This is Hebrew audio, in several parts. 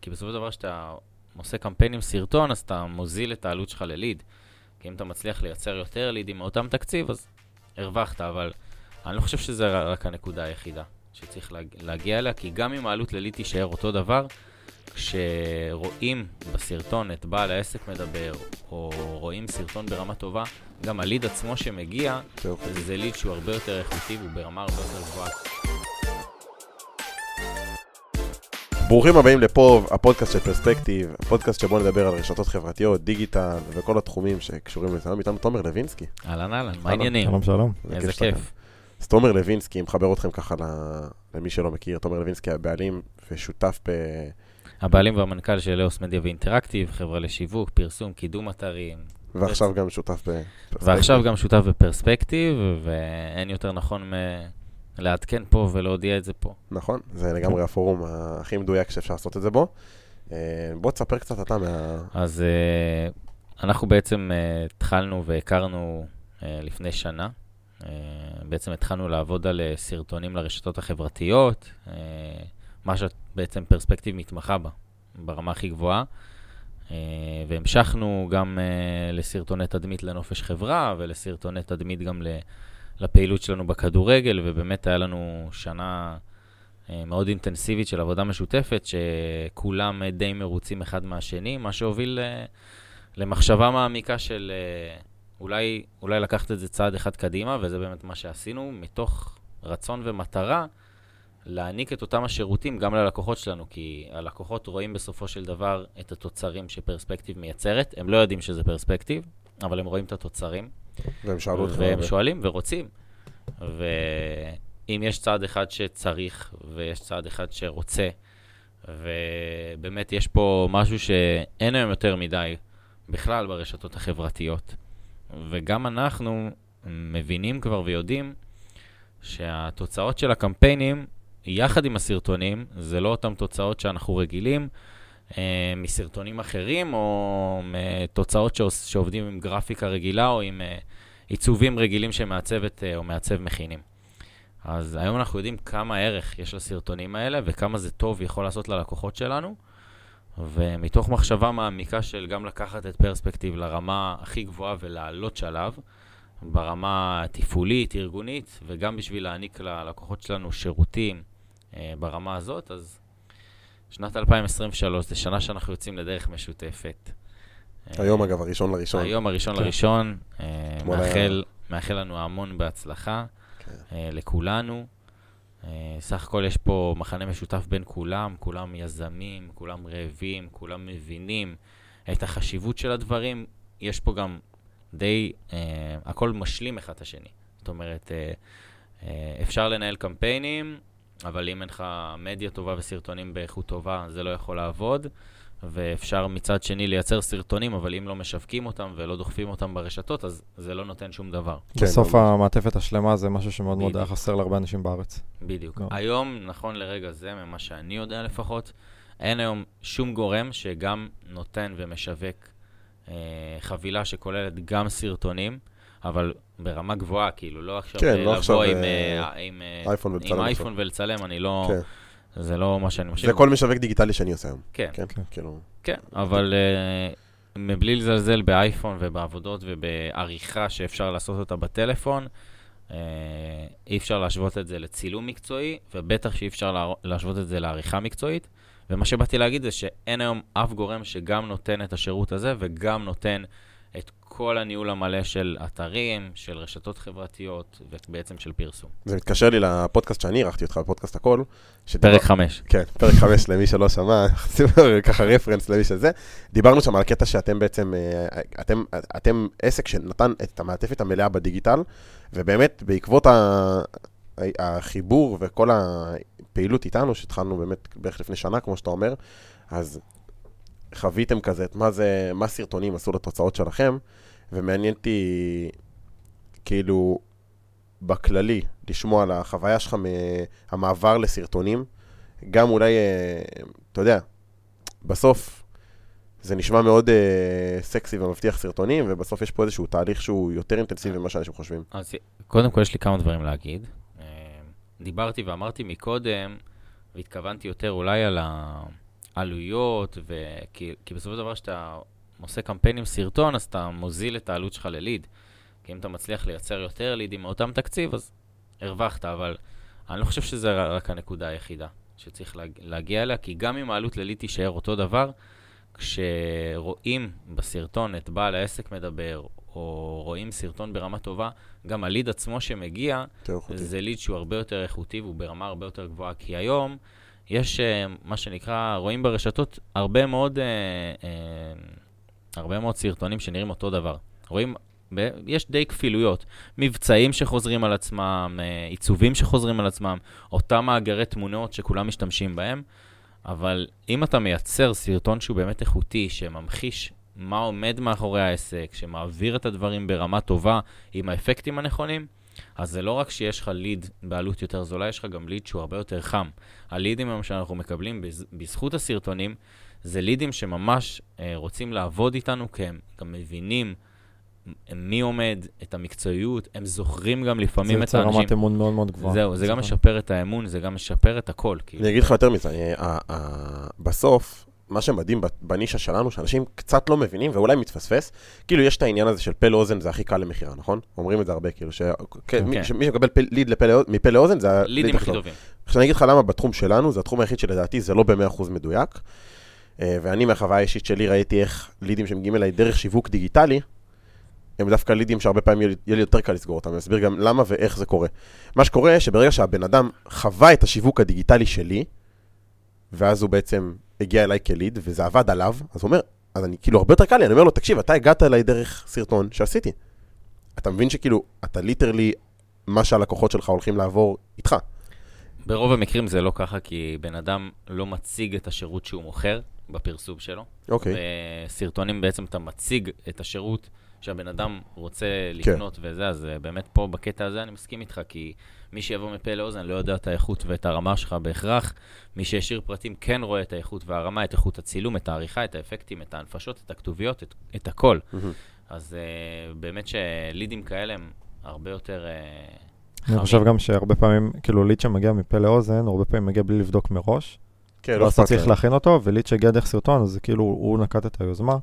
כי בסופו של דבר, כשאתה עושה קמפיין עם סרטון, אז אתה מוזיל את העלות שלך לליד. כי אם אתה מצליח לייצר יותר לידים מאותם תקציב, אז הרווחת, אבל אני לא חושב שזה רק הנקודה היחידה שצריך להגיע אליה, כי גם אם העלות לליד תישאר אותו דבר, כשרואים בסרטון את בעל העסק מדבר, או רואים סרטון ברמה טובה, גם הליד עצמו שמגיע, זה ליד שהוא הרבה יותר איכותי והוא ברמה הרבה יותר גבוהה. ברוכים הבאים לפה, הפודקאסט של פרספקטיב, הפודקאסט שבו נדבר על רשתות חברתיות, דיגיטל וכל התחומים שקשורים לזה. איתנו תומר לוינסקי. אהלן אהלן, מה העניינים? שלום שלום. איזה כיף. אז תומר לוינסקי, מחבר אתכם ככה למי שלא מכיר, תומר לוינסקי הבעלים ושותף ב... הבעלים והמנכ"ל של לאוס מדיה ואינטראקטיב, חברה לשיווק, פרסום, קידום אתרים. ועכשיו גם שותף בפרספקטיב. ועכשיו גם שותף בפרספקטיב, ואין יותר נכון לעדכן פה ולהודיע את זה פה. נכון, זה לגמרי הפורום הכי מדויק שאפשר לעשות את זה בו. אה, בוא תספר קצת אתה מה... אז אה, אנחנו בעצם אה, התחלנו והכרנו לפני שנה. בעצם התחלנו לעבוד על סרטונים לרשתות החברתיות, מה שבעצם פרספקטיב מתמחה בה, ברמה הכי גבוהה. והמשכנו גם לסרטוני תדמית לנופש חברה ולסרטוני תדמית גם ל... לפעילות שלנו בכדורגל, ובאמת היה לנו שנה אה, מאוד אינטנסיבית של עבודה משותפת, שכולם די מרוצים אחד מהשני, מה שהוביל אה, למחשבה מעמיקה של אה, אולי, אולי לקחת את זה צעד אחד קדימה, וזה באמת מה שעשינו, מתוך רצון ומטרה להעניק את אותם השירותים גם ללקוחות שלנו, כי הלקוחות רואים בסופו של דבר את התוצרים שפרספקטיב מייצרת, הם לא יודעים שזה פרספקטיב, אבל הם רואים את התוצרים. והם שאלו אותך. והם שואלים ורוצים. ואם יש צעד אחד שצריך, ויש צעד אחד שרוצה, ובאמת יש פה משהו שאין היום יותר מדי בכלל ברשתות החברתיות. וגם אנחנו מבינים כבר ויודעים שהתוצאות של הקמפיינים, יחד עם הסרטונים, זה לא אותן תוצאות שאנחנו רגילים מסרטונים אחרים, או מתוצאות שעובדים עם גרפיקה רגילה, או עם אה, עיצובים רגילים שמעצבת אה, או מעצב מכינים. אז היום אנחנו יודעים כמה ערך יש לסרטונים האלה, וכמה זה טוב יכול לעשות ללקוחות שלנו. ומתוך מחשבה מעמיקה של גם לקחת את פרספקטיב לרמה הכי גבוהה ולעלות שלב, ברמה התפעולית, ארגונית, וגם בשביל להעניק ללקוחות שלנו שירותים אה, ברמה הזאת, אז שנת 2023 זה שנה שאנחנו יוצאים לדרך משותפת. היום אגב, הראשון לראשון. היום הראשון כן. לראשון, אה, מאחל, מאחל לנו המון בהצלחה כן. אה, לכולנו. אה, סך הכל יש פה מחנה משותף בין כולם, כולם יזמים, כולם רעבים, כולם מבינים את החשיבות של הדברים. יש פה גם די, הכל משלים אחד את השני. זאת אומרת, אפשר לנהל קמפיינים, אבל אם אין לך מדיה טובה וסרטונים באיכות טובה, זה לא יכול לעבוד. ואפשר מצד שני לייצר סרטונים, אבל אם לא משווקים אותם ולא דוחפים אותם ברשתות, אז זה לא נותן שום דבר. כן, בסוף המעטפת השלמה זה משהו שמאוד מאוד היה חסר להרבה אנשים בארץ. בדיוק. לא. היום, נכון לרגע זה, ממה שאני יודע לפחות, אין היום שום גורם שגם נותן ומשווק אה, חבילה שכוללת גם סרטונים, אבל ברמה גבוהה, כאילו, לא עכשיו כן, לא לבוא עם, אה, אה, עם, אה, אייפון ולצלם, עם אייפון ולצלם, אני לא... כן. זה לא מה שאני משאיר. זה כל משווק דיגיטלי שאני עושה היום. כן. כן, כן. כאילו... כן, אבל uh, מבלי לזלזל באייפון ובעבודות ובעריכה שאפשר לעשות אותה בטלפון, uh, אי אפשר להשוות את זה לצילום מקצועי, ובטח שאי אפשר לה, להשוות את זה לעריכה מקצועית. ומה שבאתי להגיד זה שאין היום אף גורם שגם נותן את השירות הזה וגם נותן את כל הניהול המלא של אתרים, של רשתות חברתיות, ובעצם של פרסום. זה מתקשר לי לפודקאסט שאני ערכתי אותך, בפודקאסט הכל. שדיבר... פרק 5. כן, פרק 5 למי שלא שמע, ככה רפרנס למי שזה. דיברנו שם על הקטע שאתם בעצם, אה, אתם, אתם עסק שנתן את המעטפת המלאה בדיגיטל, ובאמת בעקבות ה... החיבור וכל הפעילות איתנו, שהתחלנו באמת בערך לפני שנה, כמו שאתה אומר, אז חוויתם כזה, את מה זה, מה סרטונים עשו לתוצאות שלכם, ומעניין אותי, כאילו, בכללי, לשמוע על החוויה שלך מהמעבר לסרטונים. גם אולי, אה, אתה יודע, בסוף זה נשמע מאוד uh, סקסי ומבטיח סרטונים, ובסוף יש פה איזשהו תהליך שהוא יותר אינטנסיבי ממה שאנשים חושבים. אז קודם כל יש לי כמה דברים להגיד. אה, דיברתי ואמרתי מקודם, והתכוונתי יותר אולי על, ה... עלויות, וכי, כי בסופו של דבר כשאתה עושה קמפיין עם סרטון, אז אתה מוזיל את העלות שלך לליד. כי אם אתה מצליח לייצר יותר לידים מאותם תקציב, אז הרווחת, אבל אני לא חושב שזה רק הנקודה היחידה שצריך להגיע אליה, כי גם אם העלות לליד תישאר אותו דבר, כשרואים בסרטון את בעל העסק מדבר, או רואים סרטון ברמה טובה, גם הליד עצמו שמגיע, זה ליד שהוא הרבה יותר איכותי והוא ברמה הרבה יותר גבוהה. כי היום יש uh, מה שנקרא, רואים ברשתות הרבה מאוד, uh, uh, הרבה מאוד סרטונים שנראים אותו דבר. רואים, יש די כפילויות. מבצעים שחוזרים על עצמם, עיצובים שחוזרים על עצמם, אותם מאגרי תמונות שכולם משתמשים בהם. אבל אם אתה מייצר סרטון שהוא באמת איכותי, שממחיש מה עומד מאחורי העסק, שמעביר את הדברים ברמה טובה עם האפקטים הנכונים, אז זה לא רק שיש לך ליד בעלות יותר זולה, יש לך גם ליד שהוא הרבה יותר חם. הלידים שאנחנו מקבלים בזכות הסרטונים, זה לידים שממש אה, רוצים לעבוד איתנו, כי הם גם מבינים מי עומד, את המקצועיות, הם זוכרים גם לפעמים את האנשים. זה יוצא רמת אמון מאוד מאוד גבוהה. זהו, זה גם משפר את האמון, זה גם משפר את הכל. אני אגיד לך יותר מזה, בסוף, מה שמדהים בנישה שלנו, שאנשים קצת לא מבינים ואולי מתפספס, כאילו יש את העניין הזה של פה לאוזן זה הכי קל למכירה, נכון? אומרים את זה הרבה, כאילו, שמי כן, כן. שמקבל ליד מפה לאוזן זה הלידים הכי טובים. עכשיו אני אגיד לך למה בתחום שלנו, זה התחום היחיד שלדעתי זה לא ב-100% מדויק, אה, ואני מהחוויה האישית שלי ראיתי איך לידים שמגיעים אליי דרך שיווק דיגיטלי, הם דווקא לידים שהרבה פעמים יהיה לי יותר קל לסגור אותם, אני אסביר גם למה ואיך זה קורה. מה שקורה, שברגע שהבן אדם חווה את השיווק הדיגיטלי שלי, ואז הוא בעצם הגיע אליי כליד, וזה עבד עליו, אז הוא אומר, אז אני כאילו הרבה יותר קל לי, אני אומר לו, תקשיב, אתה הגעת אליי דרך סרטון שעשיתי. אתה מבין שכאילו, אתה ליטרלי, מה שהלקוחות שלך הולכים לעבור איתך. ברוב המקרים זה לא ככה, כי בן אדם לא מציג את השירות שהוא מוכר בפרסום שלו. אוקיי. בסרטונים בעצם אתה מציג את השירות שהבן אדם רוצה כן. לקנות כן. וזה, אז באמת פה, בקטע הזה, אני מסכים איתך, כי מי שיבוא מפה לאוזן לא יודע את האיכות ואת הרמה שלך בהכרח. מי שישאיר פרטים כן רואה את האיכות והרמה, את איכות הצילום, את העריכה, את האפקטים, את ההנפשות, את הכתוביות, את, את הכל. Mm-hmm. אז uh, באמת שלידים כאלה הם הרבה יותר... Uh, אני חושב גם שהרבה פעמים, כאילו ליד שמגיע מפה לאוזן, הרבה פעמים מגיע בלי לבדוק מראש. כן, לא אכפת לי. צריך להכין אותו, וליד שהגיע דרך סרטון, אז כאילו הוא נקט את היוזמה.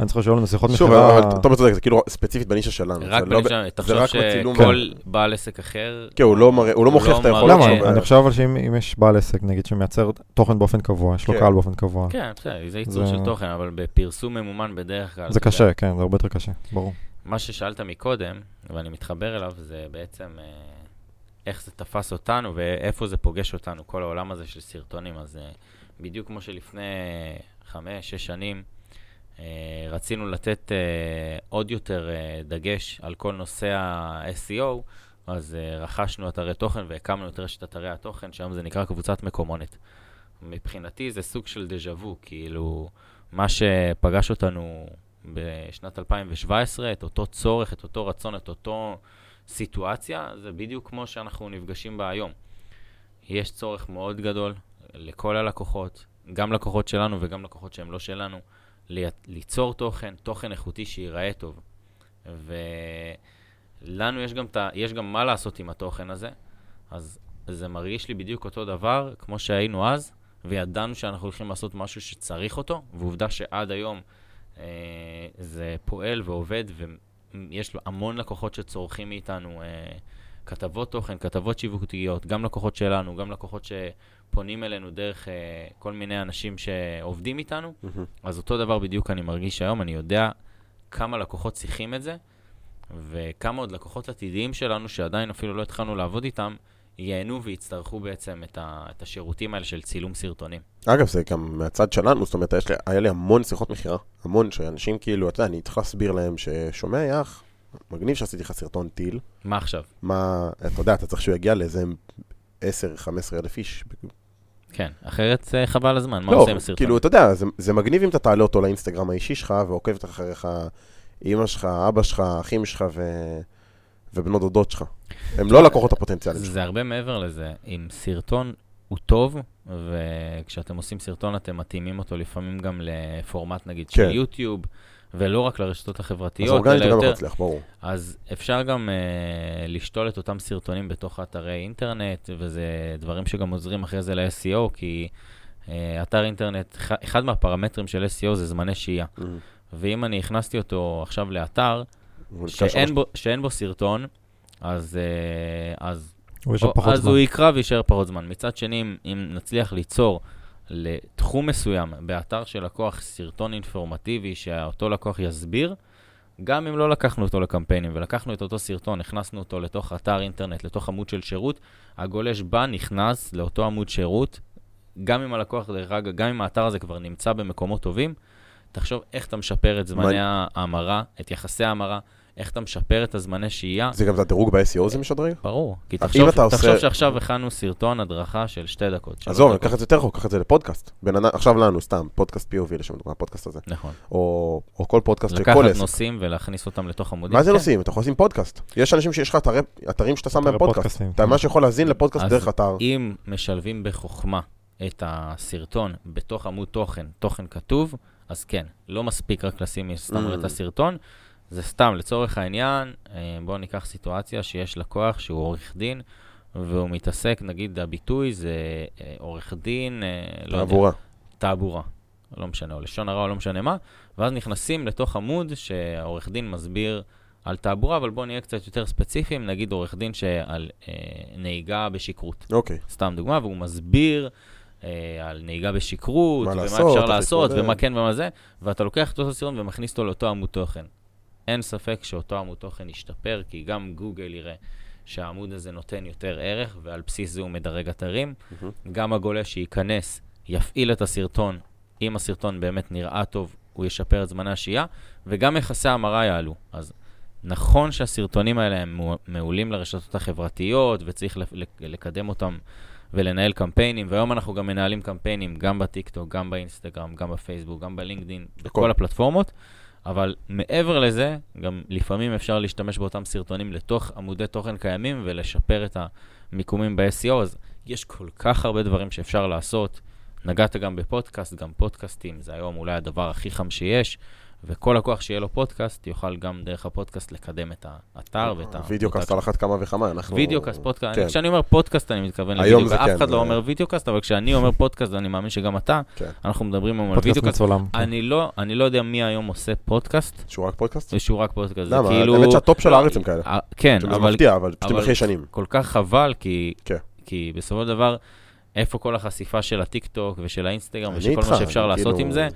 אני צריך לשאול לנו שיחות מכירה. שוב, אבל תומר צודק, זה כאילו ספציפית בנישה שלנו. רק לא בנישה, תחשוב שכל בעל עסק אחר... כן, הוא לא, לא מוכיח את היכולת שלו. למה? אני חושב אבל שאם יש בעל עסק, נגיד, שמייצר תוכן באופן קבוע, יש לו כן. קהל באופן קבוע. כן, בסדר, זה ייצור של תוכן, אבל בפרסום ממומן בדרך כלל... זה קשה, כן, זה הרבה יותר קשה, ברור. מה ששאלת מקודם, ואני מתחבר אליו, זה בעצם אה, איך זה תפס אותנו ואיפה זה פוגש אותנו, כל העולם הזה של סרטונים. אז אה, בדיוק כמו שלפני חמש, שש שנים, רצינו לתת uh, עוד יותר uh, דגש על כל נושא ה-SEO, אז רכשנו אתרי תוכן והקמנו את רשת אתרי התוכן, שהיום זה נקרא קבוצת מקומונת. מבחינתי זה סוג של דז'ה וו, כאילו, מה שפגש אותנו בשנת 2017, את אותו צורך, את אותו רצון, את אותו סיטואציה, זה בדיוק כמו שאנחנו נפגשים בה היום. יש צורך מאוד גדול לכל הלקוחות, גם לקוחות שלנו וגם לקוחות שהם לא שלנו. ליצור תוכן, תוכן איכותי שייראה טוב. ולנו יש גם, ת, יש גם מה לעשות עם התוכן הזה, אז זה מרגיש לי בדיוק אותו דבר כמו שהיינו אז, וידענו שאנחנו הולכים לעשות משהו שצריך אותו, ועובדה שעד היום אה, זה פועל ועובד, ויש המון לקוחות שצורכים מאיתנו אה, כתבות תוכן, כתבות שיווקתיות, גם לקוחות שלנו, גם לקוחות ש... פונים אלינו דרך uh, כל מיני אנשים שעובדים איתנו, mm-hmm. אז אותו דבר בדיוק אני מרגיש היום, אני יודע כמה לקוחות צריכים את זה, וכמה עוד לקוחות עתידיים שלנו, שעדיין אפילו לא התחלנו לעבוד איתם, ייהנו ויצטרכו בעצם את, ה, את השירותים האלה של צילום סרטונים. אגב, זה גם מהצד שלנו, זאת אומרת, לי, היה לי המון שיחות מכירה, המון, שאנשים כאילו, אתה יודע, אני צריך להסביר להם ששומע, יח, מגניב שעשיתי לך סרטון טיל. מה עכשיו? מה, אתה יודע, אתה צריך שהוא יגיע לאיזה 10-15 אלף איש כן, אחרת אה, חבל הזמן, מה לא, עושים בסרטון? כאילו, אתה יודע, זה, זה מגניב אם אתה תעלה אותו לאינסטגרם האישי שלך, ועוקבת אחריך אימא שלך, אבא שלך, אחים שלך ו... ובנות דודות שלך. הם לא לקוחות הפוטנציאליים שלך. זה הרבה מעבר לזה. אם סרטון הוא טוב, וכשאתם עושים סרטון אתם מתאימים אותו לפעמים גם לפורמט נגיד כן. של יוטיוב. ולא רק לרשתות החברתיות, אז אורגנית גם לא מצליח, ברור. אז אפשר גם uh, לשתול את אותם סרטונים בתוך אתרי אינטרנט, וזה דברים שגם עוזרים אחרי זה ל-SEO, כי uh, אה, אתר אינטרנט, אחד מהפרמטרים של SEO זה זמני שהייה. Mm-hmm. ואם אני הכנסתי אותו עכשיו לאתר, שאין בו, שאין בו סרטון, אז, אה, אז, הוא, או, אז הוא יקרא ויישאר פחות זמן. מצד שני, אם, אם נצליח ליצור לתחום מסוים באתר של לקוח סרטון אינפורמטיבי שאותו לקוח יסביר, גם אם לא לקחנו אותו לקמפיינים ולקחנו את אותו סרטון, הכנסנו אותו לתוך אתר אינטרנט, לתוך עמוד של שירות, הגולש בא, נכנס לאותו עמוד שירות, גם אם הלקוח, דרך אגב, גם אם האתר הזה כבר נמצא במקומות טובים, תחשוב איך אתה משפר את זמני ההמרה, את יחסי ההמרה, איך אתה משפר את הזמני שהייה. זה גם את הדירוג ב-SEO זה משדרג? ברור. כי תחשוב, תחשוב עושה... שעכשיו הכנו סרטון הדרכה של שתי דקות. עזוב, קח את זה יותר רחוק, קח את זה לפודקאסט. בין, עכשיו לנו, סתם, פודקאסט POV לשם דוגמה, הפודקאסט הזה. נכון. או, או כל פודקאסט של כל עסק. לקחת נושאים ולהכניס אותם לתוך עמודים. מה זה כן. נושאים? אתה יכול לשים פודקאסט. יש אנשים שיש לך אתרי, אתרים שאתה שם בהם פודקאסט. אתה ממש יכול להזין לפודקאסט דרך אתר. אם משלבים בחוכמה את הסרטון בתוך עמוד תוכן, תוכן כתוב, אז כן, לא מספיק רק לשים סתם את הסרטון. זה סתם, לצורך העניין, אה, בואו ניקח סיטואציה שיש לקוח שהוא עורך דין, והוא מתעסק, נגיד הביטוי זה אה, עורך דין, אה, לא תעבורה. יודע, תעבורה. לא משנה, או לשון הרע או לא משנה מה, ואז נכנסים לתוך עמוד שהעורך דין מסביר על תעבורה, אבל בואו נהיה קצת יותר ספציפיים, נגיד עורך דין שעל אה, נהיגה בשכרות. אוקיי. Okay. סתם דוגמה, והוא מסביר אה, על נהיגה בשכרות, ומה לעשות, אפשר לעשות, ומה כן ומה זה, ואתה לוקח את אותו סרטון ומכניס אותו לאותו עמוד תוכן. אין ספק שאותו עמוד תוכן ישתפר, כי גם גוגל יראה שהעמוד הזה נותן יותר ערך, ועל בסיס זה הוא מדרג אתרים. Mm-hmm. גם הגולש שייכנס, יפעיל את הסרטון, אם הסרטון באמת נראה טוב, הוא ישפר את זמני השהייה, וגם יחסי המרה יעלו. אז נכון שהסרטונים האלה הם מעולים לרשתות החברתיות, וצריך לקדם אותם ולנהל קמפיינים, והיום אנחנו גם מנהלים קמפיינים גם בטיקטוק, גם באינסטגרם, גם בפייסבוק, גם בלינקדין, בכל הפלטפורמות. אבל מעבר לזה, גם לפעמים אפשר להשתמש באותם סרטונים לתוך עמודי תוכן קיימים ולשפר את המיקומים ב-SEO, אז יש כל כך הרבה דברים שאפשר לעשות. נגעת גם בפודקאסט, גם פודקאסטים, זה היום אולי הדבר הכי חם שיש. וכל לקוח שיהיה לו פודקאסט, יוכל גם דרך הפודקאסט לקדם את האתר ואת ה... video cast על אחת כמה וכמה, אנחנו... video cast, פודקאסט, כן. כשאני אומר פודקאסט אני מתכוון לוידאו, ואף כן, אחד לא אומר video cast, אבל כשאני אומר פודקאסט, ואני מאמין שגם אתה, כן. אנחנו מדברים היום על video cast. מצולם. אני לא, אני לא יודע מי היום עושה פודקאסט. שהוא רק פודקאסט? שהוא רק פודקאסט. למה? כאילו... האמת שה top של הארץ הם כאלה. אה, כן, אבל... זה מפתיע, אבל פשוט אחרי שנים. כל כך חבל, כי בסופו של דבר... איפה כל החשיפה של הטיק טוק ושל האינסטגרם ושכל מה שאפשר לעשות כאילו- עם זה,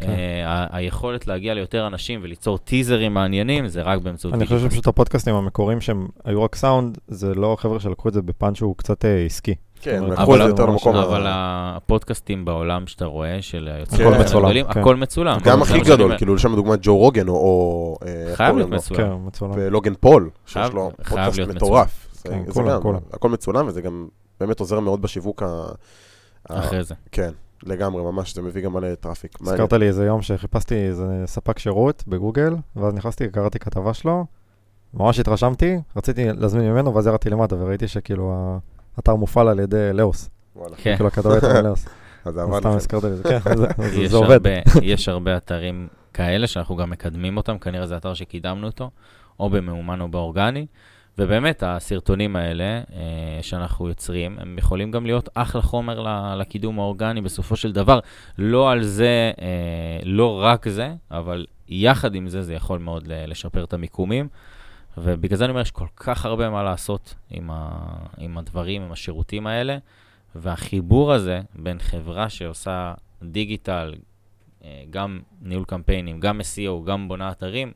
כן. אה, היכולת להגיע ליותר אנשים וליצור טיזרים מעניינים, זה רק באמצעות... אני חושב שפשוט הפודקאסטים המקוריים שהם היו רק סאונד, זה לא חבר'ה שלקחו את זה בפן שהוא קצת אה, עסקי. כן, לקחו את זה יותר למקום. אבל הפודקאסטים בעולם שאתה רואה, של יוצאים הגדולים, כן. הכל מצולם. גם הכי גדול, כאילו לשם דוגמת ג'ו רוגן, או... אה, חייב להיות מצולם. ולוגן פול, שיש לו פודקאסט מטורף. הכל מצולם, וזה גם באמת עוזר מאוד בשיווק ה... אחרי זה. כן. לגמרי, ממש, זה מביא גם מלא traffic. הזכרת לי איזה יום שחיפשתי איזה ספק שירות בגוגל, ואז נכנסתי, קראתי כתבה שלו, ממש התרשמתי, רציתי להזמין ממנו, ואז ירדתי למטה וראיתי שכאילו האתר מופעל על ידי לאוס. כן. כאילו הכתבה הייתה מלאוס. אז עבד סתם הזכרת לי, כן, זה עובד. יש הרבה אתרים כאלה שאנחנו גם מקדמים אותם, כנראה זה אתר שקידמנו אותו, או בממומן או באורגני. ובאמת, הסרטונים האלה אה, שאנחנו יוצרים, הם יכולים גם להיות אחלה חומר לקידום האורגני בסופו של דבר. לא על זה, אה, לא רק זה, אבל יחד עם זה, זה יכול מאוד לשפר את המיקומים. ובגלל זה אני אומר, יש כל כך הרבה מה לעשות עם, ה, עם הדברים, עם השירותים האלה, והחיבור הזה בין חברה שעושה דיגיטל, אה, גם ניהול קמפיינים, גם SEO, גם בונה אתרים,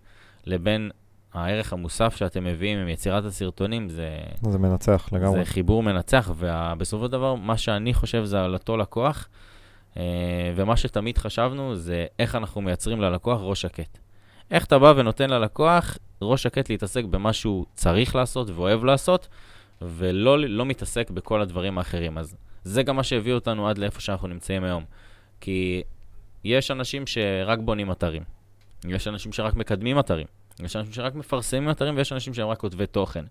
לבין הערך המוסף שאתם מביאים עם יצירת הסרטונים זה... זה מנצח לגמרי. זה חיבור מנצח, ובסופו של דבר, מה שאני חושב זה על אותו לקוח, אה, ומה שתמיד חשבנו זה איך אנחנו מייצרים ללקוח ראש שקט. איך אתה בא ונותן ללקוח ראש שקט להתעסק במה שהוא צריך לעשות ואוהב לעשות, ולא לא מתעסק בכל הדברים האחרים. אז זה גם מה שהביא אותנו עד לאיפה שאנחנו נמצאים היום. כי יש אנשים שרק בונים אתרים, יש אנשים שרק מקדמים אתרים. יש אנשים שרק מפרסמים אתרים ויש אנשים שהם רק כותבי תוכן.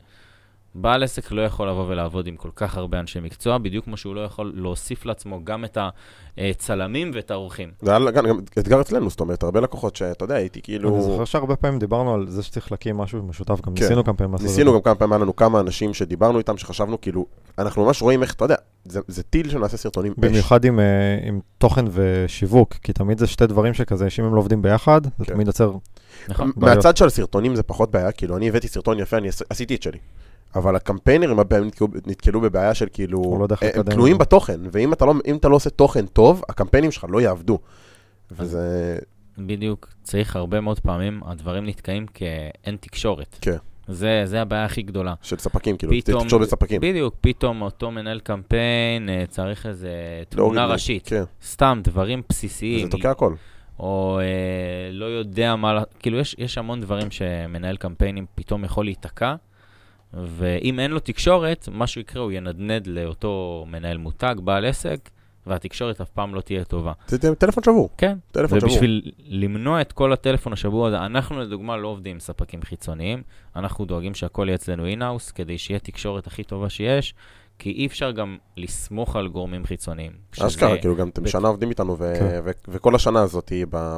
בעל עסק לא יכול לבוא ולעבוד עם כל כך הרבה אנשי מקצוע, בדיוק כמו שהוא לא יכול להוסיף לעצמו גם את הצלמים ואת האורחים. זה היה גם אתגר אצלנו, זאת אומרת, הרבה לקוחות שאתה יודע, הייתי כאילו... אני זוכר שהרבה פעמים דיברנו על זה שצריך להקים משהו משותף, גם כן. ניסינו כמה פעמים לעשות את זה. ניסינו גם כמה פעמים, היה לנו כמה אנשים שדיברנו איתם, שחשבנו כאילו, אנחנו ממש רואים איך, אתה יודע, זה, זה טיל שנעשה סרטונים במיוחד עם, אה, עם תוכן ושיווק, כי תמיד זה שתי דברים שכזה, שאם הם לא עובדים ביחד, זה כן. תמיד יוצר... נכון. מהצד של הסרטונים זה פחות בעיה, כאילו, אני הבאתי סרטון יפה, אני עשיתי את שלי. אבל הקמפיינרים הבאים נתקלו, נתקלו בבעיה של כאילו, לא הם תלויים בתוכן, ואם אתה, לא, אתה לא עושה תוכן טוב, הקמפיינים שלך לא יעבדו. וזה... בדיוק, צריך הרבה מאוד פעמים, הדברים נתקעים כי אין תקשורת. כן. זה, זה הבעיה הכי גדולה. של ספקים, כאילו, פתאום, תקשורת בספקים. בדיוק, פתאום אותו מנהל קמפיין אה, צריך איזה תמונה לא, ראשית. כן. סתם, דברים בסיסיים. זה תוקע הכל. או אה, לא יודע מה, כאילו, יש, יש המון דברים שמנהל קמפיינים פתאום יכול להיתקע. ואם אין לו תקשורת, מה שיקרה, הוא ינדנד לאותו מנהל מותג, בעל עסק, והתקשורת אף פעם לא תהיה טובה. זה טלפון שבור. כן. טלפון שבור. ובשביל למנוע את כל הטלפון השבור הזה, אנחנו לדוגמה לא עובדים עם ספקים חיצוניים, אנחנו דואגים שהכל יהיה אצלנו אינהאוס, כדי שיהיה תקשורת הכי טובה שיש, כי אי אפשר גם לסמוך על גורמים חיצוניים. אשכרה, כאילו גם אתם. שנה עובדים איתנו, ו- כן. וכל השנה הזאת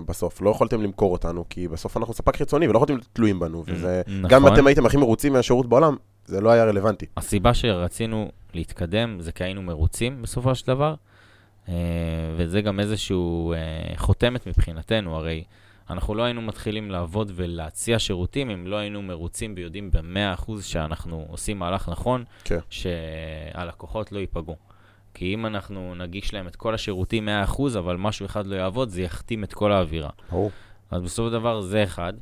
בסוף, לא יכולתם למכור אותנו, כי בסוף אנחנו ספק חיצוני ולא יכולתם להיות תלויים בנו, וזה, נכון. גם אם אתם הייתם הכי מרוצים מהשירות בעולם, זה לא היה רלוונטי. הסיבה שרצינו להתקדם זה כי היינו מרוצים בסופו של דבר, אה, וזה גם איזשהו אה, חותמת מבחינתנו, הרי אנחנו לא היינו מתחילים לעבוד ולהציע שירותים אם לא היינו מרוצים ויודעים ב-100% שאנחנו עושים מהלך נכון, כן. שהלקוחות לא ייפגעו. כי אם אנחנו נגיש להם את כל השירותים 100%, אבל משהו אחד לא יעבוד, זה יכתים את כל האווירה. ברור. אז בסופו של דבר זה אחד.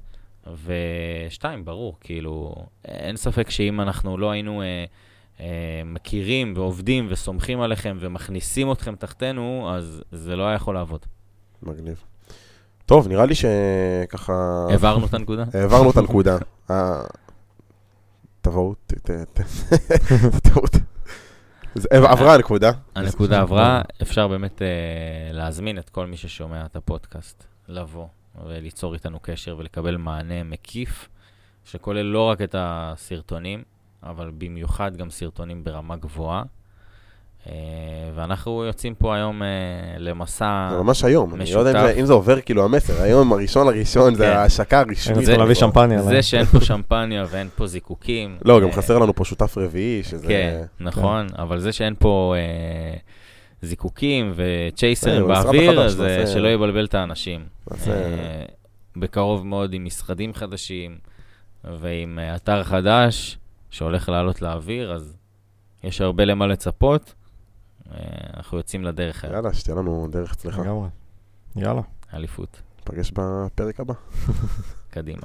ושתיים, ברור, כאילו, אין ספק שאם אנחנו לא היינו אה, אה, מכירים ועובדים וסומכים עליכם ומכניסים אתכם תחתנו, אז זה לא היה יכול לעבוד. מגניב. טוב, נראה לי שככה... העברנו את הנקודה? העברנו את הנקודה. אה, תבואו, תבואו. עברה הנקודה. הנקודה עברה, אפשר באמת אה, להזמין את כל מי ששומע את הפודקאסט לבוא וליצור איתנו קשר ולקבל מענה מקיף, שכולל לא רק את הסרטונים, אבל במיוחד גם סרטונים ברמה גבוהה. אה, ואנחנו יוצאים פה היום אה, למסע זה ממש היום, אני לא יודע אם זה עובר כאילו המסר, היום הראשון לראשון זה כן. ההשקה הרשמית. זה להביא שמפניה. זה שאין פה שמפניה ואין פה זיקוקים. לא, גם אה, חסר לנו פה שותף רביעי, שזה... כן, נכון, אבל זה שאין פה זיקוקים וצ'ייסרים באוויר, אז שלא יבלבל את האנשים. בקרוב מאוד עם משרדים חדשים ועם אתר חדש שהולך לעלות לאוויר, אז יש הרבה למה לצפות. אנחנו יוצאים לדרך היום. יאללה, שתהיה לנו דרך אצלך. לגמרי. יאללה. אליפות. נפגש בפרק הבא. קדימה.